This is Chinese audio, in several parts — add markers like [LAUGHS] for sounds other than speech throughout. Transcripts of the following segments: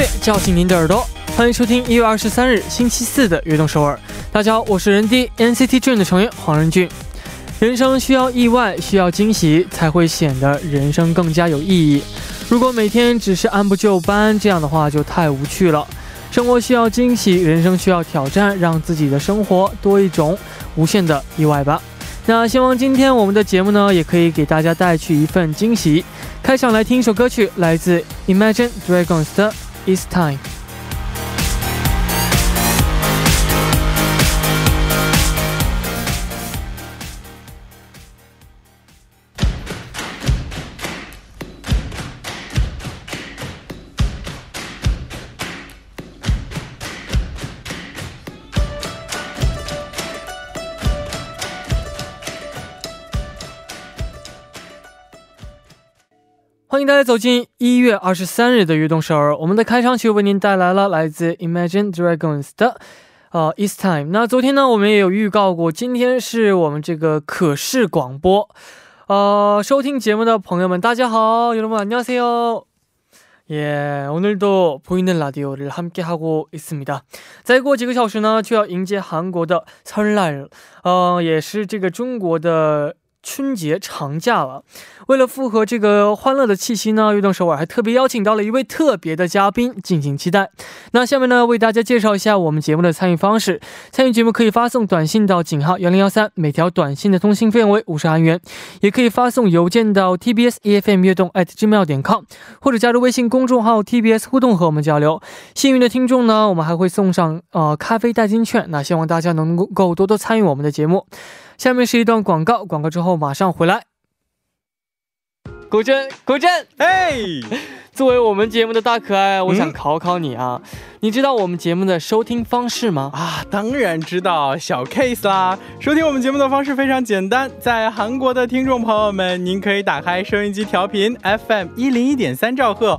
乐叫醒您的耳朵，欢迎收听一月二十三日星期四的《悦动首尔》。大家好，我是人 D NCT Dream 的成员黄仁俊。人生需要意外，需要惊喜，才会显得人生更加有意义。如果每天只是按部就班，这样的话就太无趣了。生活需要惊喜，人生需要挑战，让自己的生活多一种无限的意外吧。那希望今天我们的节目呢，也可以给大家带去一份惊喜。开场来听一首歌曲，来自 Imagine Dragons 的。is time. 欢迎大家走进一月二十三日的悦动首尔。我们的开场曲为您带来了来自 Imagine Dragons 的呃 It's Time。那昨天呢，我们也有预告过，今天是我们这个可视广播。呃，收听节目的朋友们，大家好，여러분안녕하세요耶，오늘도보이는라디오를함께하고있습니다再过几个小时呢，就要迎接韩国的설날呃，也是这个中国的。 春节长假了，为了符合这个欢乐的气息呢，悦动首尔还特别邀请到了一位特别的嘉宾，敬请期待。那下面呢，为大家介绍一下我们节目的参与方式。参与节目可以发送短信到井号幺零幺三，每条短信的通信费用为五十韩元；也可以发送邮件到 tbs efm 悦动 at gmail 点 com，或者加入微信公众号 tbs 互动和我们交流。幸运的听众呢，我们还会送上呃咖啡代金券。那希望大家能够多多参与我们的节目。下面是一段广告，广告之后马上回来。古筝，古筝，哎，[LAUGHS] 作为我们节目的大可爱，我想考考你啊，你知道我们节目的收听方式吗？啊，当然知道，小 case 啦。收听我们节目的方式非常简单，在韩国的听众朋友们，您可以打开收音机调频 FM 一零一点三兆赫。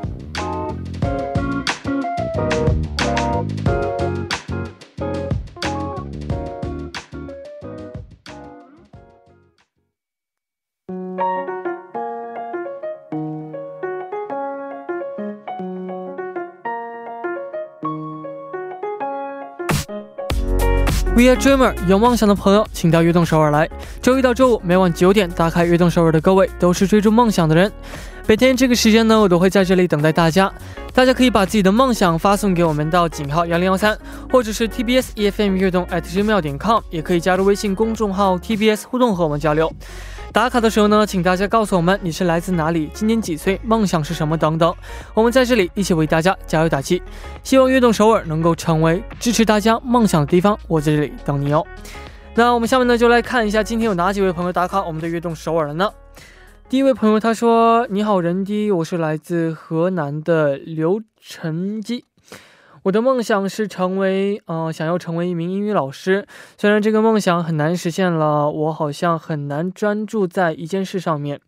Be a dreamer，有梦想的朋友，请到悦动首尔来。周一到周五每晚九点，打开悦动首尔的各位都是追逐梦想的人。每天这个时间呢，我都会在这里等待大家。大家可以把自己的梦想发送给我们到井号幺零幺三，或者是 TBS EFM 悦动 at gmail 点 com，也可以加入微信公众号 TBS 互动和我们交流。打卡的时候呢，请大家告诉我们你是来自哪里，今年几岁，梦想是什么等等。我们在这里一起为大家加油打气，希望悦动首尔能够成为支持大家梦想的地方。我在这里等你哦。那我们下面呢就来看一下今天有哪几位朋友打卡我们的悦动首尔了呢？第一位朋友他说：“你好，人低，我是来自河南的刘晨基。”我的梦想是成为，呃，想要成为一名英语老师。虽然这个梦想很难实现了，我好像很难专注在一件事上面，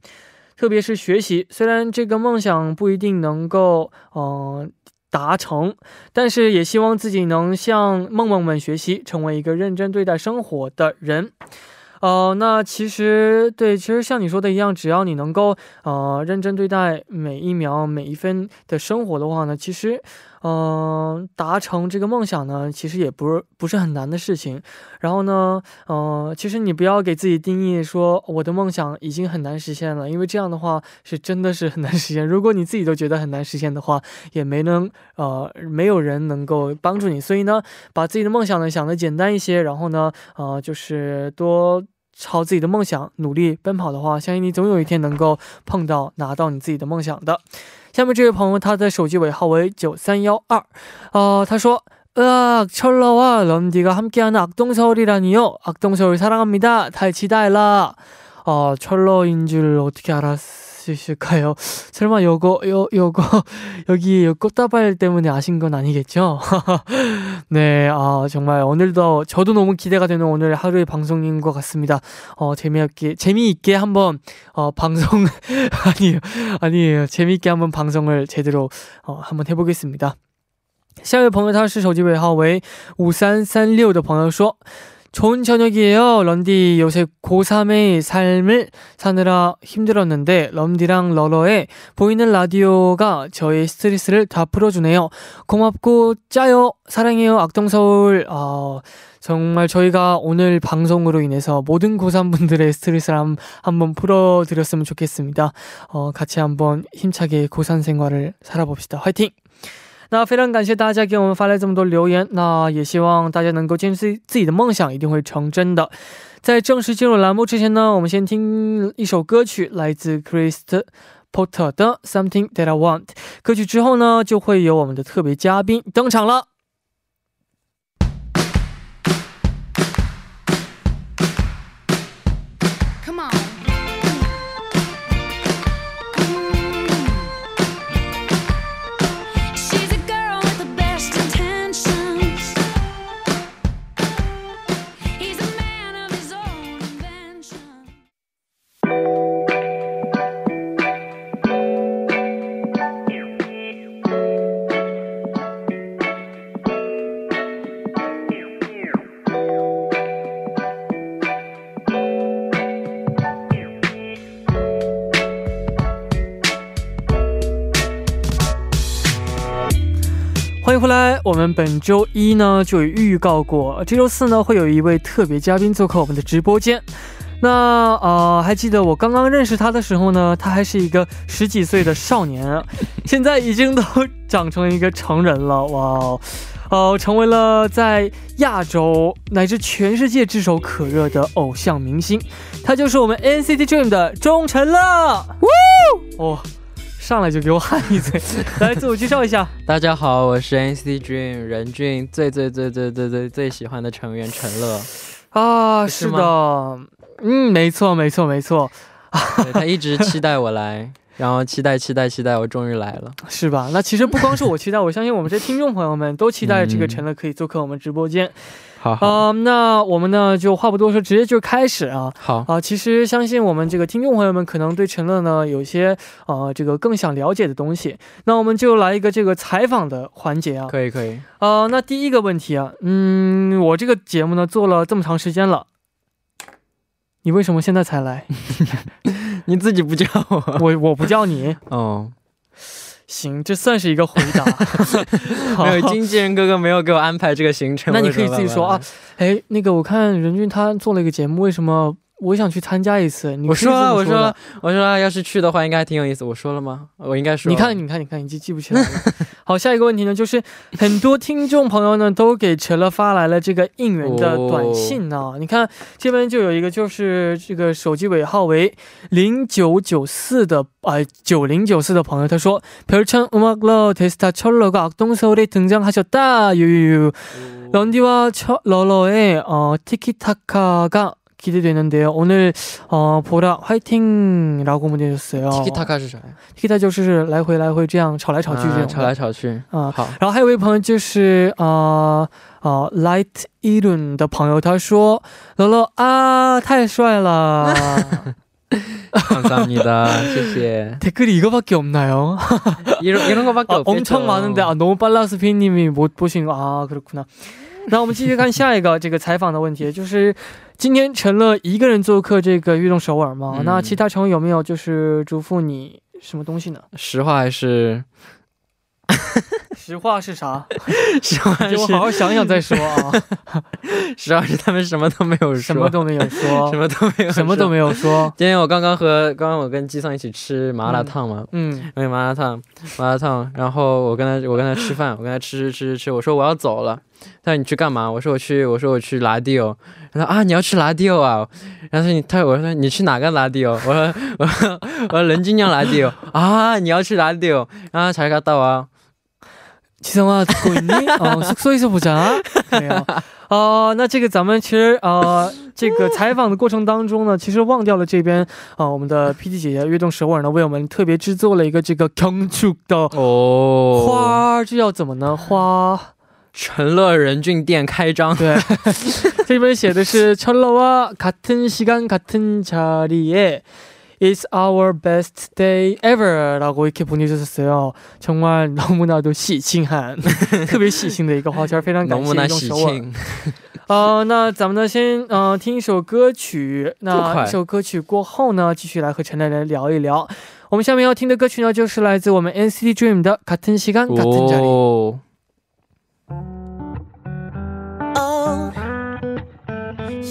特别是学习。虽然这个梦想不一定能够，嗯，达成，但是也希望自己能向梦梦们学习，成为一个认真对待生活的人。哦，那其实对，其实像你说的一样，只要你能够，呃，认真对待每一秒每一分的生活的话呢，其实。嗯，达成这个梦想呢，其实也不是不是很难的事情。然后呢，呃，其实你不要给自己定义说我的梦想已经很难实现了，因为这样的话是真的是很难实现。如果你自己都觉得很难实现的话，也没能呃没有人能够帮助你。所以呢，把自己的梦想呢想的简单一些，然后呢，呃，就是多朝自己的梦想努力奔跑的话，相信你总有一天能够碰到拿到你自己的梦想的。 下面这位朋友，他的手机尾号为九三幺二，啊，他说，啊，철러와런디가함께하는악동서울이라니요악동서울사랑합니 다， 太期待了，啊，철러인줄어떻게알았 주실까요? 설마 요거 요 요거 [LAUGHS] 여기 요 꽃다발 때문에 아신 건 아니겠죠? [LAUGHS] 네, 아 정말 오늘도 저도 너무 기대가 되는 오늘 하루의 방송인 것 같습니다. 어 재미있게 재미있게 한번 어 방송 [LAUGHS] 아니에요 아니에요 재미있게 한번 방송을 제대로 어 한번 해보겠습니다. 下一位朋友他是手机尾号为五三三六的朋友说。 좋은 저녁이에요. 런디 요새 고3의 삶을 사느라 힘들었는데 런디랑 러러의 보이는 라디오가 저의 스트레스를 다 풀어주네요. 고맙고 짜요. 사랑해요. 악동서울. 어, 정말 저희가 오늘 방송으로 인해서 모든 고3분들의 스트레스를 한, 한번 풀어드렸으면 좋겠습니다. 어, 같이 한번 힘차게 고3 생활을 살아봅시다. 화이팅! 那非常感谢大家给我们发来这么多留言，那也希望大家能够坚持自己的梦想，一定会成真的。在正式进入栏目之前呢，我们先听一首歌曲，来自 Chris Porter 的 Something That I Want。歌曲之后呢，就会有我们的特别嘉宾登场了。本周一呢就有预告过，这周四呢会有一位特别嘉宾做客我们的直播间。那啊，还记得我刚刚认识他的时候呢，他还是一个十几岁的少年，现在已经都长成一个成人了，哇哦，成为了在亚洲乃至全世界炙手可热的偶像明星，他就是我们 NCT Dream 的钟辰乐，哇哦。上来就给我喊一嘴，[LAUGHS] 来自我介绍一下。大家好，我是 NCT Dream 任俊最最最最最最最喜欢的成员陈乐。啊，是的，嗯，没错没错没错。他一直期待我来，然后期待期待期待，我终于来了，是吧？那其实不光是我期待，[LAUGHS] 我相信我们这些听众朋友们都期待这个陈乐可以做客我们直播间。好，那我们呢就话不多说，直接就开始啊。好啊，其实相信我们这个听众朋友们可能对陈乐呢有些啊这个更想了解的东西，那我们就来一个这个采访的环节啊。可以可以。啊，那第一个问题啊，嗯，我这个节目呢做了这么长时间了，你为什么现在才来？[LAUGHS] 你自己不叫我，[LAUGHS] 我我不叫你哦。行，这算是一个回答。[LAUGHS] 没有经纪人哥哥没有给我安排这个行程，那你可以自己说啊。哎，那个我看任俊他做了一个节目，为什么？我想去参加一次。我说，我说，我说，要是去的话，应该还挺有意思。我说了吗？我应该说。你看，你看，你看，你记记不起来了。[LAUGHS] 好，下一个问题呢，就是很多听众朋友呢都给陈乐发来了这个应援的短信呢。你看这边就有一个，就是这个手机尾号为零九九四的啊九零九四的朋友，他说：별천음악러데스타철러가악동서울에등장하셨다유유유런디와러러의어티키타카가 기대되는데요. 오늘 어 보라 화이팅라고 보내셨어요. 티키타카 是啥 티키타 就是来回来回这样吵来吵去这样。啊，然后还有一位朋友就是呃呃 light irun 的朋友他说乐乐啊太帅了。 감사합니다. 谢谢. 댓글이 이거밖에 없나요? 이런 이런 거밖에 아, 없겠죠. 엄청 많은데 아 너무 빨라서 피님이 못 보신 거. 아 그렇구나. [LAUGHS] [LAUGHS] 那我们继续看下一个这个采访的问题，就是今天陈乐一个人做客这个运动首尔吗？那其他成员有没有就是嘱咐你什么东西呢？实话还是 [LAUGHS] 实话是啥？实话是我好好想想再说啊。[LAUGHS] 实话是他们什么都没有说，什么都没有说，什么都没有，什么都没有说。今天我刚刚和刚刚我跟基桑一起吃麻辣烫嘛，嗯，对麻辣烫，麻辣烫。然后我跟他我跟他吃饭，我跟他吃吃吃吃吃。我说我要走了，他说你去干嘛？我说我去我说我去拉蒂欧。他说啊你要去拉蒂欧啊？然后说你他我说你去哪个拉蒂欧？我说我说我说人均量拉蒂欧啊你要去拉蒂欧？然后才갔다 와。 齐성아듣고있니 어숙소에서보자没有。哦，那这个咱们其实呃，这个采访的过程当中呢，其实忘掉了这边啊，我们的 PD 姐姐悦动首尔呢，为我们特别制作了一个这个경축的哦花，这叫怎么呢？花 陈乐仁俊店开张。对，[LAUGHS] 这边写的是철러와같은시간같은자리에 It's our best day ever 라고 이렇게 보내주셨어요. 정말 너무나도 시칭한 [LAUGHS] 特别细心的一个花圈，非常感谢用手耳。呃，那咱们呢，先呃听一首歌曲。那一首歌曲过后呢，继续来和陈亮来聊一聊。我们下面要听的歌曲呢，就是来自我们 NCT Dream 的《같은시간같은자리》。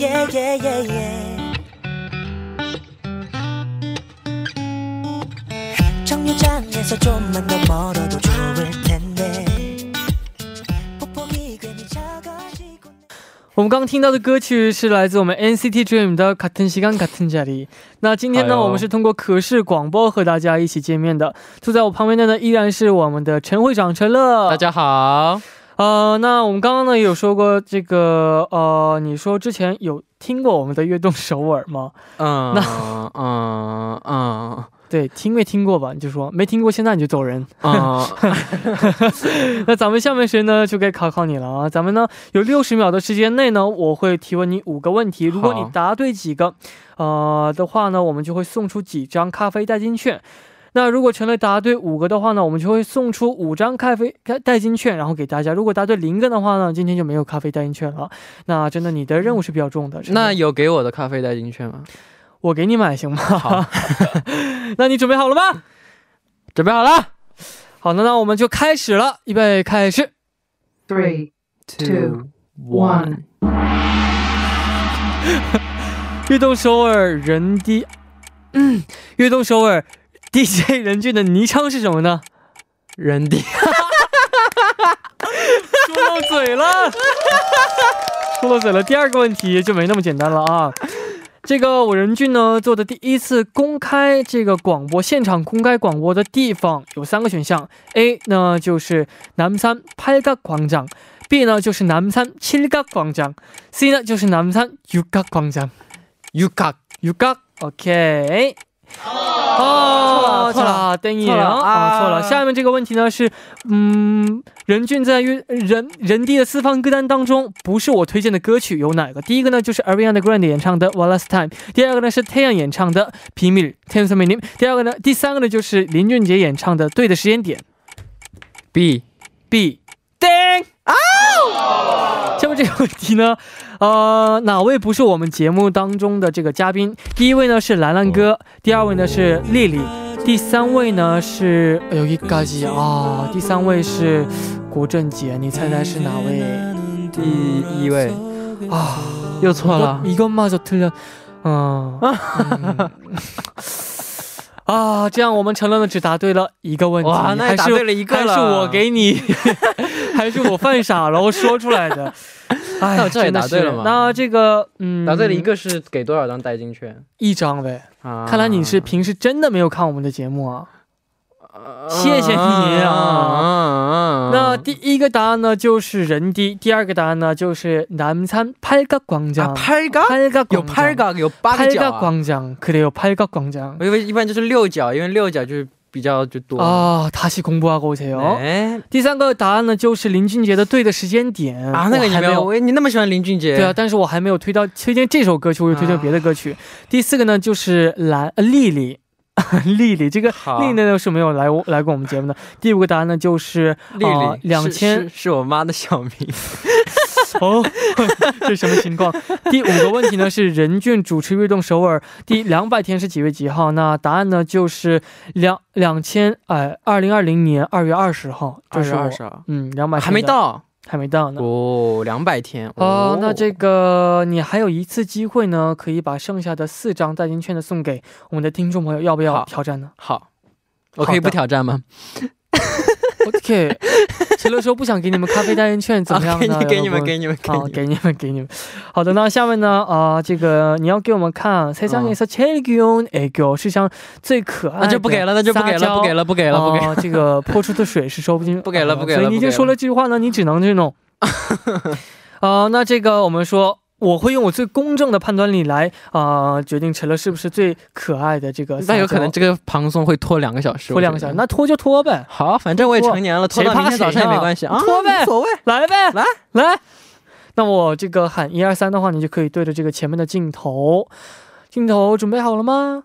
yeah, yeah, yeah, yeah. 정류장에서 좀만 더 멀어도 좋을 텐데. 폭폭이 괜히 작아지고. 我们刚听到的歌曲是来自我们 NCT Dream 的《같은시간같은자리》。那今天呢，哎呦我们是通过可视广播和大家一起见面的。坐在我旁边的呢，依然是我们的陈会长陈乐。大家好。 呃，那我们刚刚呢也有说过这个，呃，你说之前有听过我们的悦动首尔吗？嗯，那嗯嗯对，听没听过吧？你就说没听过，现在你就走人。嗯，[LAUGHS] [LAUGHS] 那咱们下面时间呢就该考考你了啊！咱们呢有六十秒的时间内呢，我会提问你五个问题，如果你答对几个，呃的话呢，我们就会送出几张咖啡代金券。那如果陈雷答对五个的话呢，我们就会送出五张咖啡代金券，然后给大家。如果答对零个的话呢，今天就没有咖啡代金券了。那真的你的任务是比较重的。那有给我的咖啡代金券吗？我给你买行吗？好，[LAUGHS] 那你准备好了吗？准备好了。好的，那我们就开始了，预备开始。Three, Two, one. [LAUGHS] 运动首尔人低嗯，运动首尔 DJ 任俊的昵称是什么呢？任迪，说漏嘴了，说漏嘴了。第二个问题就没那么简单了啊！这个我任俊呢做的第一次公开这个广播现场公开广播的地方有三个选项：A 呢就是南山拍噶广场，B 呢就是南山七嘎广场，C 呢就是南山六噶广场。六噶，六噶，OK。哦，错了，丁一影，啊，错了。下面这个问题呢是，嗯，任俊在约任任地的四方歌单当中，不是我推荐的歌曲有哪个？第一个呢就是 Ariana Grande 演唱的 One Last Time，第二个呢是 Tian 演唱的 p i m i l t i a n s a m i n i m 第二个呢，第三个呢就是林俊杰演唱的《对的时间点》。B，B，丁，啊、下面这个问题呢，呃，哪位不是我们节目当中的这个嘉宾？第一位呢是兰兰哥，第二位呢是丽丽，第三位呢是有一嘎叽啊，第三位是古正杰，你猜猜是哪位？第一位啊，又错了，一个突然，嗯。[LAUGHS] [LAUGHS] 啊，这样我们成了呢只答对了一个问题，哇，那还是也答对了一个了。还是我给你，[LAUGHS] 还是我犯傻了，我说出来的。[LAUGHS] 哎，这也答对了吗那这个，嗯，答对了一个是给多少张代金券？一张呗。啊看来你是平时真的没有看我们的节目啊。谢谢你啊那第一个答案呢就是人低，第二个答案呢就是南山팔각광장。 拍嘎팔각 有拍嘎有八个 팔 角 각광啊。장그래요팔각광장 我以为一般就是六角，因为六角就是比较就多。 아 다시 공부하고 오세요. 哎第三个答案呢就是林俊杰的《对的时间点》啊，那个你没有，我还没有。喂你那么喜欢林俊杰？对啊，但是我还没有推到推荐这首歌曲，我有推荐别的歌曲。第四个呢就是蓝呃丽丽， [LAUGHS] 丽丽这个丽丽呢是没有来来过我们节目的。第五个答案呢就是丽丽两千是我妈的小名。[LAUGHS] 哦，这是什么情况？第五个问题呢是任俊主持《悦动首尔》第两百天是几月几号？那答案呢就是两两千哎二零二零年二月二十号，这二是二十二，嗯两百还没，到还没到呢。哦，两百天哦，那这个你还有一次机会呢，可以把剩下的四张代金券的送给我们的听众朋友，要不要挑战呢？好，我可以不挑战吗？？OK，陈乐说不想给你们咖啡代金券，怎么样啊给呢？你给你们여러분 给你们给好，你们，给你们，给你们。好的，那下面呢？啊、这个你要给我们看세상에서제일귀여운애교，世上最可爱的那就不给了，那就不给了，不给了，了，不给了，不给了。啊[LAUGHS] 这个泼出的水是收不进，[LAUGHS] 不给了啊不给了不给了所以你已经说了这句话呢，你只能这种。[LAUGHS] 啊、那这个我们说。 我会用我最公正的判断力来啊、决定陈乐是不是最可爱的这个。那有可能这个旁松会拖两个小时，拖两个小时，那拖就拖呗，好，反正我也成年了，拖到明天早上也没关系啊，拖呗无所谓。来呗，来来。那我这个喊一二三的话，你就可以对着这个前面的镜头，镜头准备好了吗？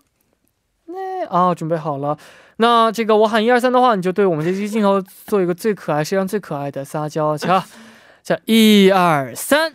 那啊，准备好了。那这个我喊一二三的话，你就对我们这些镜头做一个最可爱、世界上最可爱的撒娇。瞧，叫，一二三。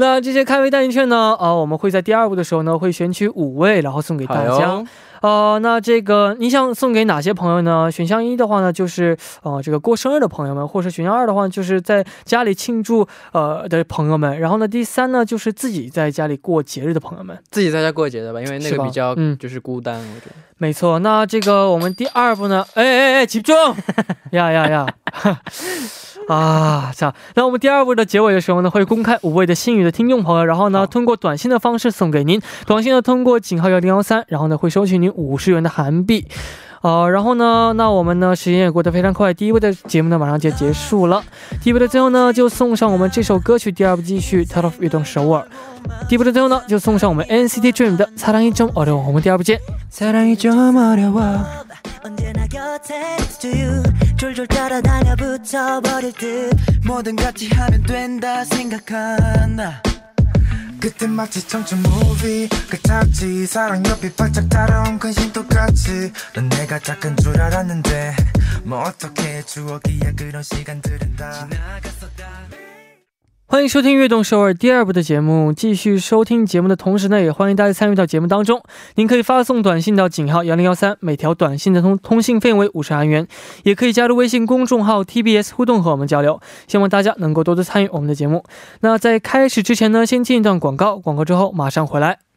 那这些开胃代金券呢？啊，我们会在第二步的时候呢，会选取五位，然后送给大家。好哟，呃，那这个你想送给哪些朋友呢？选项一的话呢，就是呃这个过生日的朋友们，或者选项二的话，就是在家里庆祝呃的朋友们。然后呢，第三呢，就是自己在家里过节日的朋友们。自己在家过节的吧，因为那个比较嗯就是孤单，我觉得。没错，那这个我们第二步呢？哎哎哎，集中呀呀 [LAUGHS] 呀！[LAUGHS] 啊，[LAUGHS] 这样，那我们第二部的结尾的时候呢，会公开五位的幸运的听众朋友，然后呢，好通过短信的方式送给您，短信呢通过井号幺零幺三，然后呢会收取您五十元的韩币。呃，然后呢，那我们呢时间也过得非常快，第一部的节目呢马上就结束了。第一部的最后呢，就送上我们这首歌曲，第二部继续《Top of 运动首尔》。第一部的最后呢，就送上我们 NCT Dream 的《사랑이좀어려워》，我们第二部见。 졸졸 따라다녀 붙어버릴 듯. 뭐든 같이 하면 된다 생각한다. 그때 마치 청춘 무비 같았지. 사랑 옆이 바짝 따라온 근심 똑같이. 넌 내가 작은 줄 알았는데 뭐 어떻게 추억이야 그런 시간들은 다 지나갔어 다 欢迎收听《悦动首尔》第二部的节目。继续收听节目的同时呢，也欢迎大家参与到节目当中。您可以发送短信到井号幺零幺三，每条短信的通通信费为五十韩元，也可以加入微信公众号 TBS 互动和我们交流。希望大家能够多多参与我们的节目。那在开始之前呢，先进一段广告，广告之后马上回来。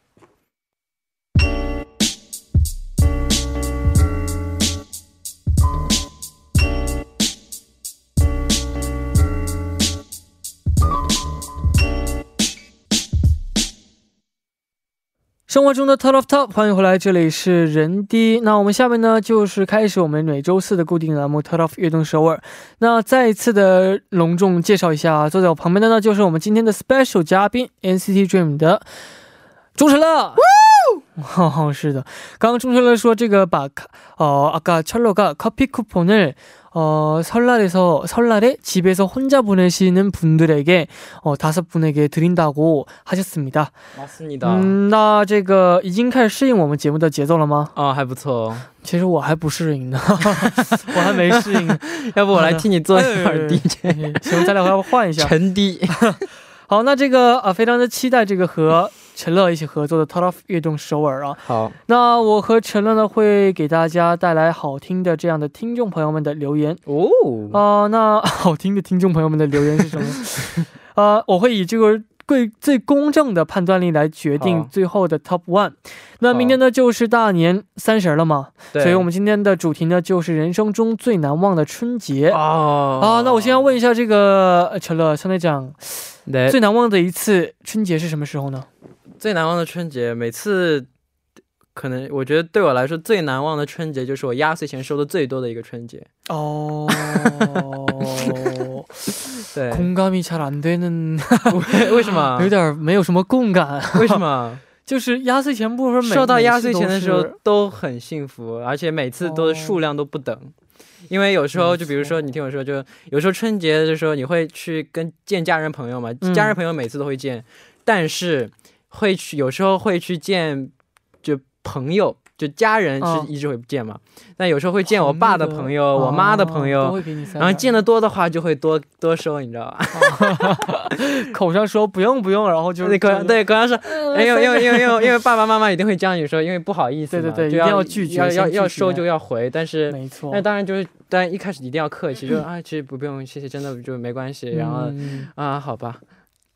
生活中的 TOP OF TOP，欢迎回来，这里是人滴。那我们下面呢，就是开始我们每周四的固定栏目 TOP OF 月动首尔。那再一次的隆重介绍一下，坐在我旁边的呢，就是我们今天的 special 嘉宾 NCT DREAM 的钟成乐。[LAUGHS] 哦，是的，刚刚钟成乐说这个把卡哦阿嘎圈落嘎 copy coupon。 어 설날에서 설날에 집에서 혼자 보내시는 분들에게 어 다섯 분에게 드린다고 하셨습니다. 맞습니다. 嗯，那这个已经开始适应我们节目的节奏了吗？哦，还不错哦。其实我还不适应呢，我还没适应。要不我来替你做一会儿哎 DJ，行，咱俩要不换一下？陈低。好，那这个啊，非常的期待这个和 陈乐一起合作的 Top of 悦动首尔啊。好，那我和陈乐呢会给大家带来好听的这样的听众朋友们的留言哦，啊、那 [LAUGHS] 好听的听众朋友们的留言是什么？呃，[LAUGHS] 我会以这个最最公正的判断力来决定最后的 Top One。那明天呢就是大年三十了嘛，所以我们今天的主题呢就是人生中最难忘的春节。啊啊，那我先要问一下这个呃陈乐，相对讲最难忘的一次春节是什么时候呢？最难忘的春节，每次可能我觉得对我来说最难忘的春节就是我压岁钱收的最多的一个春节。哦，[LAUGHS] 对，空감이 잘 안 되는，为为什么[LAUGHS] 有？点没有什么共感。为什么？ [LAUGHS] 就是压岁钱不是每收到压岁钱的时候每次都是都很幸福，而且每次都是数量都不等。因为有时候，没就比如错说，你听我说，就有时候春节的时候，你会去跟见家人朋友嘛，嗯家人朋友每次都会见，但是 会去有时候会去见就朋友，就家人嗯是一直会见嘛，但有时候会见我爸的朋友、我妈的朋友，然后见的多的话就会多多收，你知道吧？[LAUGHS] 口上说不用不用，然后就对，可就对，可能是呃哎，因为因塞为因为 [LAUGHS] 因为因为爸爸妈妈一定会这样你说，因为不好意思对对对一定要拒绝要要要收就要回，但是没错，那当然就是，当然一开始一定要客气，就是啊，其实不不用，谢谢，真的就没关系。然后嗯。啊，好吧，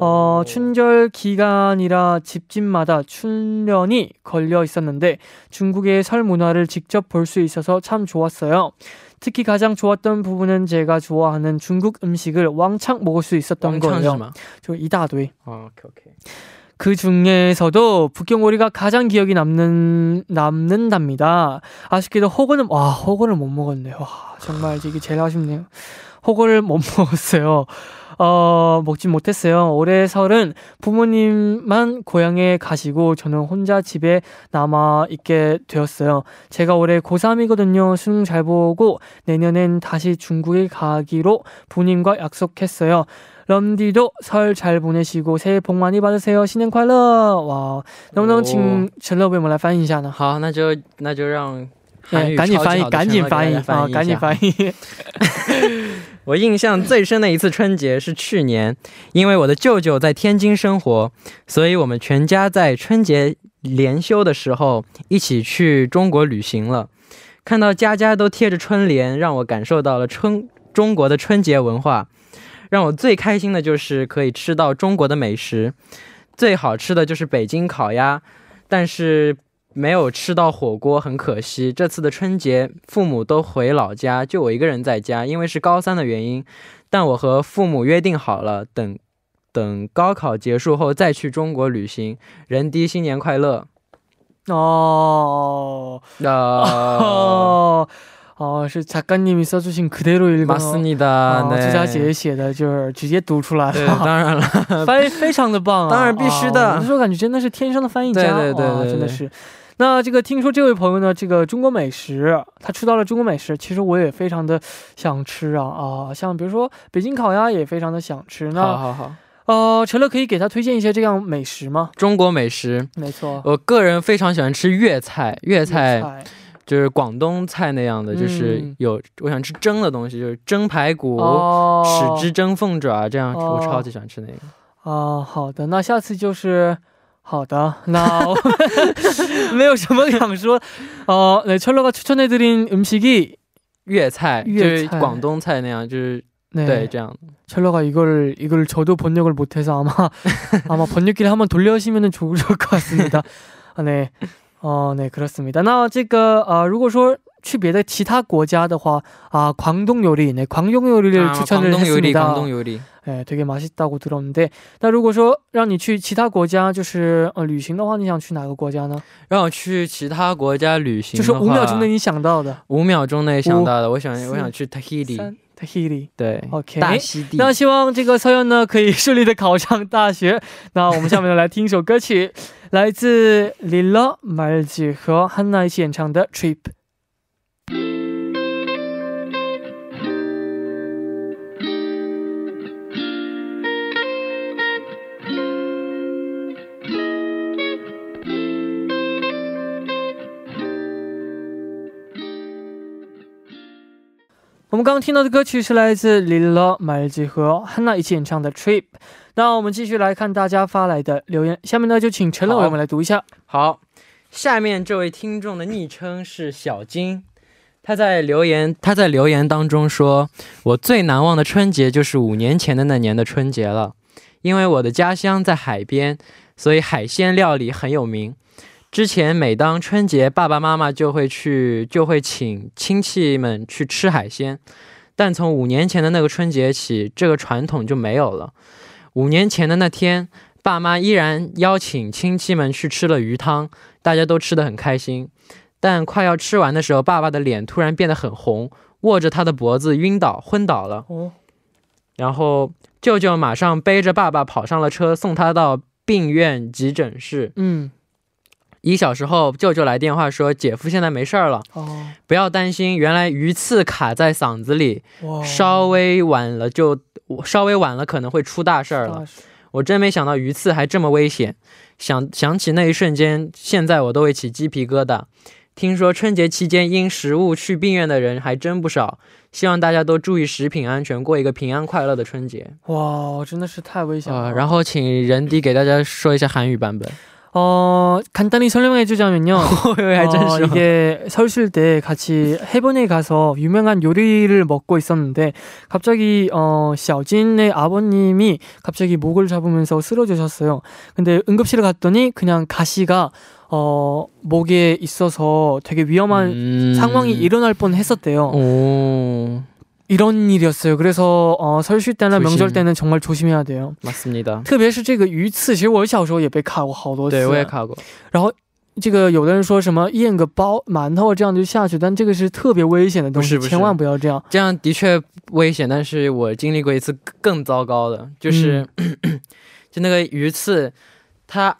어, 춘절 기간이라 집집마다 춘련이 걸려 있었는데 중국의 설 문화를 직접 볼 수 있어서 참 좋았어요. 특히 가장 좋았던 부분은 제가 좋아하는 중국 음식을 왕창 먹을 수 있었던 거예요. 저 이다도이. 아, 오케이, 오케이. 그 중에서도 북경오리가 가장 기억이 남는 남는답니다. 아쉽게도 호거는 와 호거를 못 먹었네요. 와 정말 이게 제일 아쉽네요. 호거를 못 [LAUGHS] 먹었어요. 어 먹진 못했어요. 올해 설은 부모님만 고향에 가시고 저는 혼자 집에 남아 있게 되었어요. 제가 올해 고3이거든요. 수능 잘 보고 내년엔 다시 중국에 가기로 부모님과 약속했어요. 럼디도 설 잘 보내시고 새해 복 많이 받으세요. 신년 快乐!哇，能不能请陈乐为我们来翻译一下呢？好，那就那就让韩哎，语赶紧翻译，超级好的赶紧陈乐给翻译啊，赶紧大家译一下[LAUGHS] 翻译。 我印象最深的一次春节是去年，因为我的舅舅在天津生活，所以我们全家在春节连休的时候一起去中国旅行了。看到家家都贴着春联，让我感受到了春中国的春节文化。让我最开心的就是可以吃到中国的美食，最好吃的就是北京烤鸭，但是没有吃到火锅，很可惜。这次的春节，父母都回老家，就我一个人在家，因为是高三的原因。但我和父母约定好了，等等高考结束后再去中国旅行。人低新年快乐！哦[LAUGHS] 呃，哦哦，是작가님이써주신그대로읽은 马斯尼的，哦，对朱佳姐写的就是直接读出来对，了，当然了，翻译非常的棒啊！当然必须的啊我那时候感觉真的是天生的翻译家，对对对对对哇真的是。 那这个听说这位朋友呢，这个中国美食，他吃到了中国美食，其实我也非常的想吃啊啊，像比如说北京烤鸭也非常的想吃。好那好好，呃，陈乐可以给他推荐一些这样美食吗？中国美食，没错，我个人非常喜欢吃粤菜，粤菜菜就是广东菜那样的，就是嗯有我想吃蒸的东西，就是蒸排骨、哦，豉汁蒸凤爪，这样哦我超级喜欢吃那个。啊，好的，那下次就是 好的，那我没有什么想说。어 네, 철러가 추천해드린 음식이 粤菜就粤菜是广东菜那样，就是 [LAUGHS] 네, 对这样。 철러가 이걸 이걸 저도 번역을 못해서 아마 [LAUGHS] 아마 번역기를 한번 돌려시면 좋을 것 같습니다. 아, 네, 어, 네 그렇습니다. 那这个呃，如果说 去别的其他国家的话啊，广东 요리, 네, 광동 요리를 啊 추천을 广东游历， 했습니다. 广东游历。 네, 되게 맛있다고 들었는데, 那如果说让你去其他国家就是呃旅行的话，你想去哪个国家呢？让我去其他国家旅行，就是五秒钟内，你想到的。五秒钟内想到的，我想四我想去 Tahiti，三 Tahiti。对 OK 大溪地。那希望这个서연呢可以顺利的考上大学。[LAUGHS] 那我们下面呢来听一首歌曲，来自 Lila Marzi 和 Hanna 一起演唱的《Trip》。 我们刚刚听到的歌曲是来自 Lilo Marzi 和 Hanna 一起演唱的《Trip》。那我们继续来看大家发来的留言，下面呢就请陈乐为我们来读一下。好，下面这位听众的昵称是小金，他在留言他在留言当中说，我最难忘的春节就是五年前的那年的春节了，因为我的家乡在海边，所以海鲜料理很有名。之前每当春节，爸爸妈妈就会去，就会请亲戚们去吃海鲜。但从五年前的那个春节起，这个传统就没有了。五年前的那天，爸妈依然邀请亲戚们去吃了鱼汤，大家都吃得很开心。但快要吃完的时候，爸爸的脸突然变得很红，握着他的脖子晕倒，昏倒了。哦，然后舅舅马上背着爸爸跑上了车，送他到病院急诊室。嗯，一小时后，舅舅来电话说，姐夫现在没事儿了，哦，不要担心。原来鱼刺卡在嗓子里，稍微晚了就稍微晚了可能会出大事儿了。我真没想到鱼刺还这么危险，想想起那一瞬间，现在我都会起鸡皮疙瘩。听说春节期间因食物去病院的人还真不少，希望大家都注意食品安全，过一个平安快乐的春节。哇，真的是太危险了。啊、然后请人迪给大家说一下韩语版本。 어, 간단히 설명해 주자면요. [LAUGHS] 어, 예, 어, 이게 서울실 때 같이 해변에 가서 유명한 요리를 먹고 있었는데 갑자기 어, 샤오진의 아버님이 갑자기 목을 잡으면서 쓰러지셨어요. 근데 응급실에 갔더니 그냥 가시가 어, 목에 있어서 되게 위험한 음... 상황이 일어날 뻔 했었대요. 오... 이런 일이었어요. 그래서 어, 설쉴 때나 조심. 명절 때는 정말 조심해야 돼요. 맞습니다. 特别是这个鱼刺，其实我小时候也被卡过好多次。对，我也卡过。然后这个有的人说什么咽个包馒头这样就下去，但这个是特别危险的东西，不是不是千万不要这样。这样的确危险，但是我经历过一次更糟糕的，就是、[CLEARS THROAT] 就那个鱼刺，它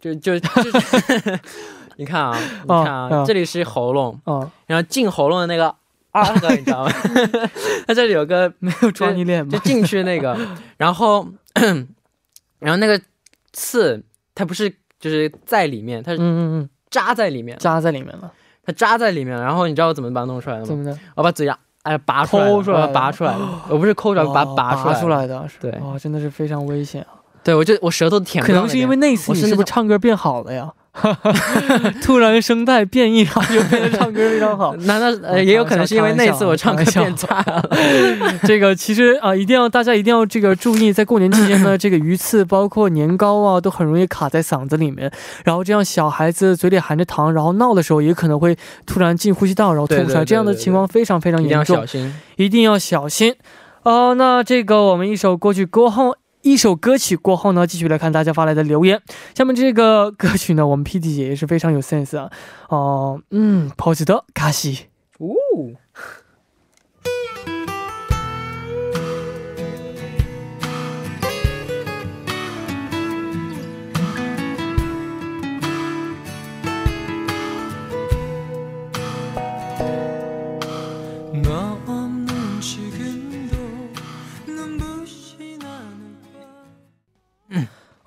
就就就是[LAUGHS] [LAUGHS] 你看啊，你看啊，哦哦这里是喉咙，啊、然后进喉咙的那个 啊那个你知道吗？[LAUGHS] 它这里有个没有装你脸吗？就进去那个，[LAUGHS] 然后 [COUGHS] 然后那个刺它不是就是在里面，它是嗯嗯嗯，扎在里面，扎在里面了，它扎在里面了，然后你知道我怎么把它弄出来的吗？怎么的？我把嘴牙哎拔出来，抠出来拔出来的，我不是抠出来，我把它哦拔出来拔。出来的，是对哦，真的是非常危险啊！对，我就我舌头舔可能是因为那次你是不是唱歌变好了呀？[LAUGHS] 突然声带变异，然后就变得唱歌非常好。[LAUGHS] 那那呃也有可能是因为那次我唱歌变差了？[LAUGHS] 这个其实啊、一定要大家一定要这个注意，在过年期间呢，这个鱼刺包括年糕啊，都很容易卡在嗓子里面。然后这样小孩子嘴里含着糖，然后闹的时候，也可能会突然进呼吸道，然后吐出来，这样的情况非常非常一定要严重小，心。一定要小心。哦、那这个我们一首歌曲过后。一首歌曲过后呢，继续来看大家发来的留言。下面这个歌曲呢，我们 P D 姐也是非常有 sense 啊。哦、嗯，抛弃的卡西。哦，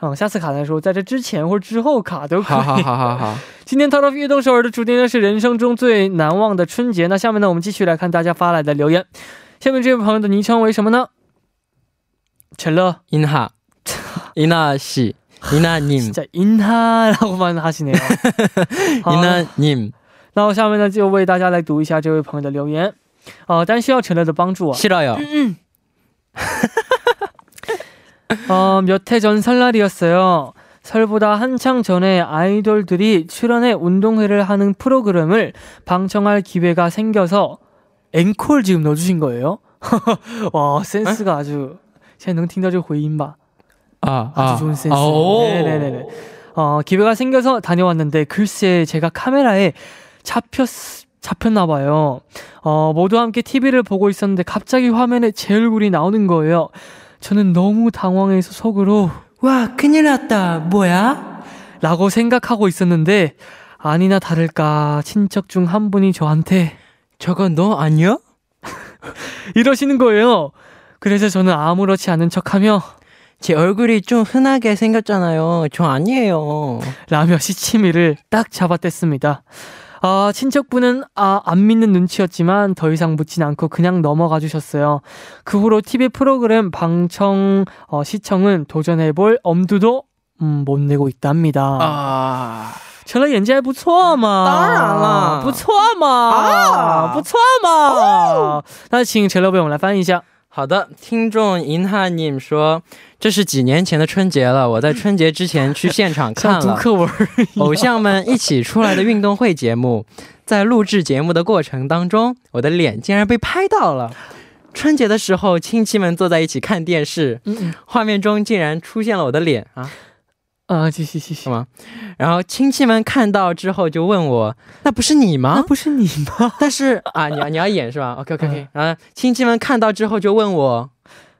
嗯，下次卡的时候，在这之前或者之后卡都可以。好好好好好，[LAUGHS] 今天 Top of 悦动首尔的主题呢是人生中最难忘的春节。那下面呢，我们继续来看大家发来的留言。下面这位朋友的昵称为什么呢？陈乐， 인하 이나 씨 이나님 진짜 인하라고만 하시네요. 好 이나님 那我下面呢就为大家来读一下这位朋友的留言。哦、但需要陈乐的帮助啊。 싫어요. [LAUGHS] 어, 몇 해 전 설날이었어요. 설보다 한창 전에 아이돌들이 출연해 운동회를 하는 프로그램을 방청할 기회가 생겨서 앵콜 지금 넣어주신 거예요? [LAUGHS] 와 센스가 아주 现在能听到这个回音吧？ 아, 아주 좋은 센스. 오. 네네네. 어, 기회가 생겨서 다녀왔는데 글쎄 제가 카메라에 잡혔 잡혔나 봐요. 어, 모두 함께 TV를 보고 있었는데 갑자기 화면에 제 얼굴이 나오는 거예요. 저는 너무 당황해서 속으로 와 큰일 났다. 뭐야? 라고 생각하고 있었는데 아니나 다를까 친척 중 한 분이 저한테 저거 너 아니야? [LAUGHS] 이러시는 거예요. 그래서 저는 아무렇지 않은 척하며 제 얼굴이 좀 흔하게 생겼잖아요. 저 아니에요. 라며 시치미를 딱 잡아댔습니다. 아, 친척분은 아, 안 믿는 눈치였지만 더 이상 묻진 않고 그냥 넘어가 주셨어요. 그 후로 TV 프로그램 방청 어, 시청은 도전해볼 엄두도 음, 못 내고 있답니다. 啊，成了演技还不错嘛，当然了不错嘛，啊不错嘛。那请陈乐为我们来翻译一下。 好的，听众银哈尼姆说，这是几年前的春节了，我在春节之前去现场看了偶像们一起出来的运动会节目，在录制节目的过程当中，我的脸竟然被拍到了。春节的时候，亲戚们坐在一起看电视，嗯嗯画面中竟然出现了我的脸啊！啊，继续继续干。嘛？然后亲戚们看到之后就问我：“那不是你吗那不是你吗？？” [LAUGHS] 但是啊，你要你要演是吧？[LAUGHS] OK OK OK 嗯。然后亲戚们看到之后就问我：“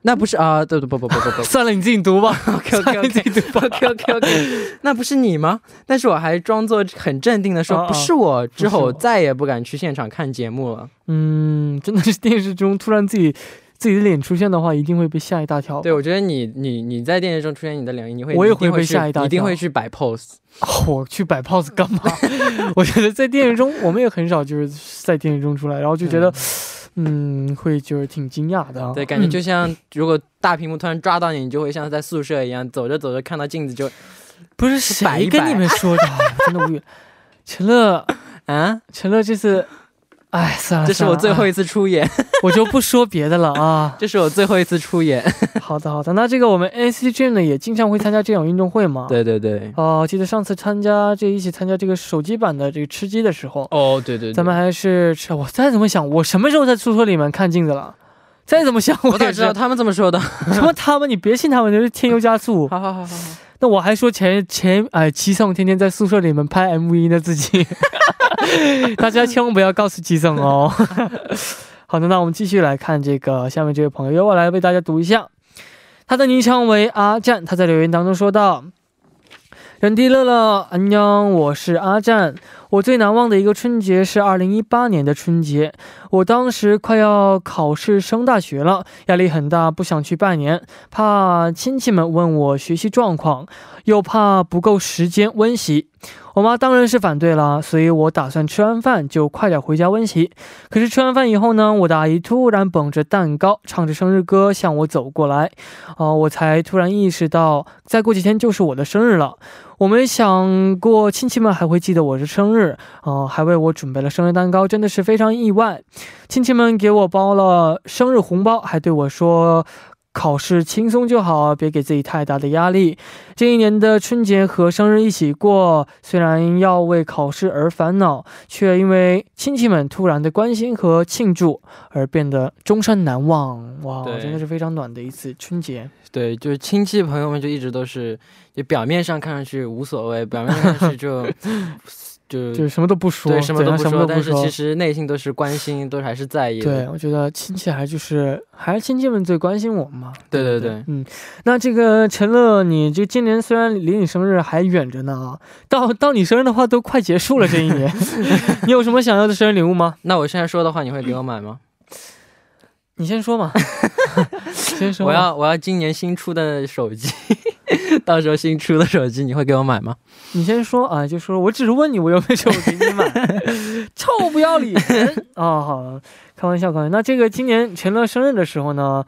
那不是啊？对对不不不不不 [LAUGHS] 算了，你自己读吧。OK OK OK 己读吧。OK OK OK，那不是你吗？但是我还装作很镇定的说啊啊不是我，之后再也不敢去现场看节目了。嗯，真的是电视中突然自己自己的脸出现的话，一定会被吓一大跳。对，我觉得你你你在电视中出现你的脸，你会我也会被吓一大跳一定会去摆 pose。哦 [LAUGHS] 我去摆 pose 干嘛？[LAUGHS] 我觉得在电视中，我们也很少就是在电视中出来，然后就觉得，嗯，会就是挺惊讶的啊。对，感觉嗯就像如果大屏幕突然抓到你，你就会像在宿舍一样，走着走着看到镜子就不是谁跟你们说的啊，[LAUGHS] 真的无语。陈乐，啊，陈乐这次，哎，算了，这是我最后一，次出演，[LAUGHS] 我就不说别的了啊。[LAUGHS] 这是我最后一次出演。[LAUGHS] 好的，好的。那这个我们 NCT Dream 呢，也经常会参加这种运动会嘛。。对对对。哦、记得上次参加这一起参加这个手机版的这个吃鸡的时候，哦，对对对，咱们还是吃。我再怎么想，我什么时候在宿舍里面看镜子了？再怎么想，我哪知道他们这么说的？什么他们？你别信他们，就是添油加醋。好好好好好。那我还说前前哎，七送天天在宿舍里面拍 MV 呢，自己。[LAUGHS] 大家千万不要告诉七送哦。[LAUGHS] 好的，那我们继续来看这个下面这位朋友，由我来为大家读一下。他的昵称为阿战，他在留言当中说道：“人地乐乐，安娘，我是阿战。我最难忘的一个春节是二零一八年的春节，我当时快要考试升大学了，压力很大，不想去拜年，怕亲戚们问我学习状况，又怕不够时间温习。我妈当然是反对了，所以我打算吃完饭就快点回家温习。可是吃完饭以后呢，我的阿姨突然捧着蛋糕，唱着生日歌向我走过来，啊、我才突然意识到，再过几天就是我的生日了。我没想过亲戚们还会记得我是生日，哦、还为我准备了生日蛋糕，真的是非常意外。亲戚们给我包了生日红包，还对我说。考试轻松就好，别给自己太大的压力。这一年的春节和生日一起过，虽然要为考试而烦恼，却因为亲戚们突然的关心和庆祝而变得终身难忘。哇，真的是非常暖的一次春节。对，就是亲戚朋友们就一直都是，就表面上看上去无所谓，表面上看上去就 [LAUGHS] [LAUGHS] 就就是什么都不说，对什么都不说，但是其实内心都是关心，都还是在意的。对，我觉得亲戚还就是还是亲戚们最关心我们嘛。对对对嗯，那这个陈乐，你这今年虽然离你生日还远着呢啊，到到你生日的话都快结束了这一年，[LAUGHS] [LAUGHS] 你有什么想要的生日礼物吗？那我现在说的话，你会给我买吗？你先说嘛，[LAUGHS] 我要我要今年新出的手机，[LAUGHS] 到时候新出的手机你会给我买吗？你先说啊，就说我只是问你我有没有手机你买，[LAUGHS] 臭不要脸啊！[LAUGHS] 好，开玩笑，开玩笑。那这个今年陈乐生日的时候呢，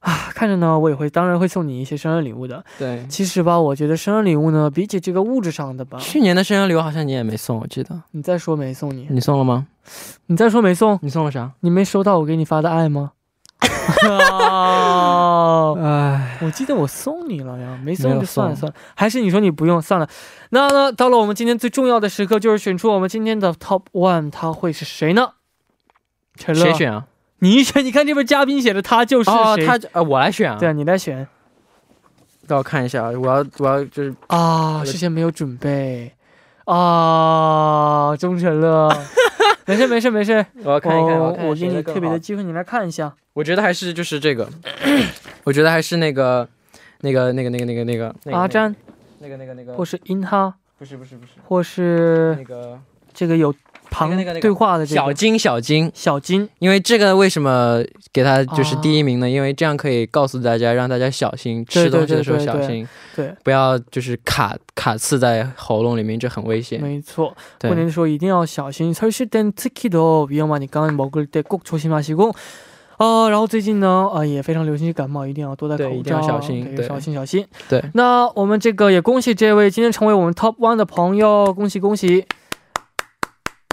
啊，看着呢，我也会当然会送你一些生日礼物的。对，其实吧，我觉得生日礼物呢，比起这个物质上的吧，去年的生日礼物好像你也没送，我记得你再说没送你，你送了吗？你再说没送，你送了啥？你没收到我给你发的爱吗？啊 [LAUGHS] 哎，我记得我送你了呀，没没送就算了算了，还是你说你不用算了。那呢，到了我们今天最重要的时刻，就是选出我们今天的 Top One，他会是谁呢？陈乐，谁？选啊？你选，你看这边嘉宾写的他就是谁？哦，他呃，我来选啊。对，你来选让我看一下啊，我要我要就是啊，事先没有准备啊，忠诚了。[LAUGHS] 没事没事没事，我要看一看，我给你特别的机会，你来看一下。我觉得还是就是这个，[CLEARS THROAT] 我觉得还是那个那个那个那个那个那个那个阿詹，那个那个那个。或是樱哈，不是不是不是。或是那个。这个有旁那个那个对话的这个小金小金，小金，因为这个为什么给他就是哦第一名呢？因为这样可以告诉大家，让大家小心对吃东西的时候对对对小心，对，不要就是卡卡刺在喉咙里面，这很危险。没错。对过年的时候一定要小心，설쉴땐특히더위험하니까먹을때꼭조심하시고。呃，然后最近呢，呃，也非常流行感冒，一定要多戴口罩，对一定要小心对小心小心。对，那我们这个也恭喜这位今天成为我们 Top One 的朋友，恭喜恭喜。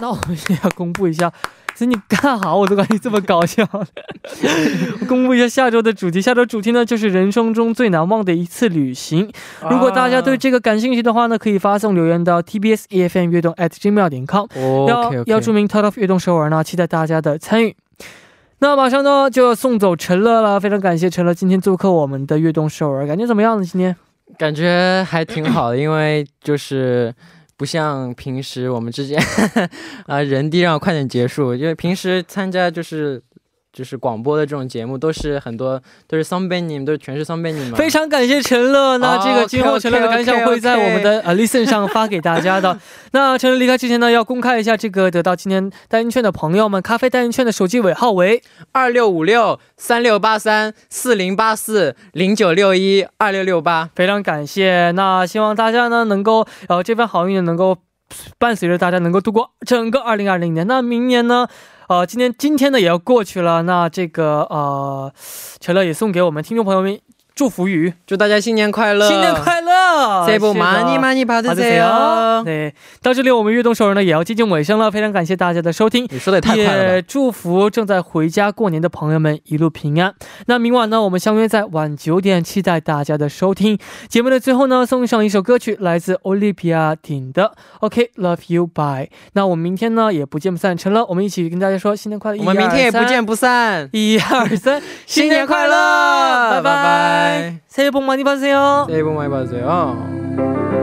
那我们也要公布一下，所以你干哈，我都感觉这么搞笑。我公布一下下周的主题，下周主题呢就是人生中最难忘的一次旅行。如果大家对这个感兴趣的话呢，可以发送留言到 tbs efm 悦动 at gmail 点 com。要要注明 Top of 悦动首尔呢，期待大家的参与。那马上呢就要送走陈乐了，非常感谢陈乐今天做客我们的悦动首尔，感觉怎么样呢？今天感觉还挺好的，因为就是不像平时我们之间 [LAUGHS] 啊，人低让我快点结束，因为平时参加就是。就是广播的这种节目，都是很多都是桑贝尼，都是全是桑贝尼嘛。非常感谢陈乐，那这个今后陈乐的感想会在我们的呃 Listen 上发给大家的。那陈乐离开之前呢，要公开一下这个得到今天代金券的朋友们，咖啡代金券的手机尾号为二六五六三六八三四零八四零九六一二六六八。非常感谢。那希望大家呢能够呃这份好运能够伴随着大家能够度过整个二零二零年。那明年呢？呃，今天今天呢也要过去了，那这个呃，陈乐也送给我们听众朋友们祝福语，祝大家新年快乐，新年快乐，새해 복 是的 많이 많이 好的 받으세요。对，到这里我们悦动首尔呢也要接近尾声了，非常感谢大家的收听。你说的也太快了吧！也祝福正在回家过年的朋友们一路平安。那明晚呢，我们相约在晚九点，期待大家的收听。节目的最后呢，送上一首歌曲，来自 Olivia 顶的 OK Love You Bye。那我们明天呢也不见不散，成了，我们一起跟大家说新年快乐。我们明天也不见不不散，一二三，新年快乐，拜拜拜。 새해 복 많이 받으세요. 새해 복 많이 받으세요. song.